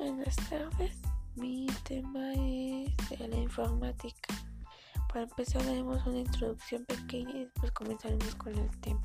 buenas tardes. Mi tema es de la informática. Para empezar haremos una introducción pequeña y después comenzaremos con el tema.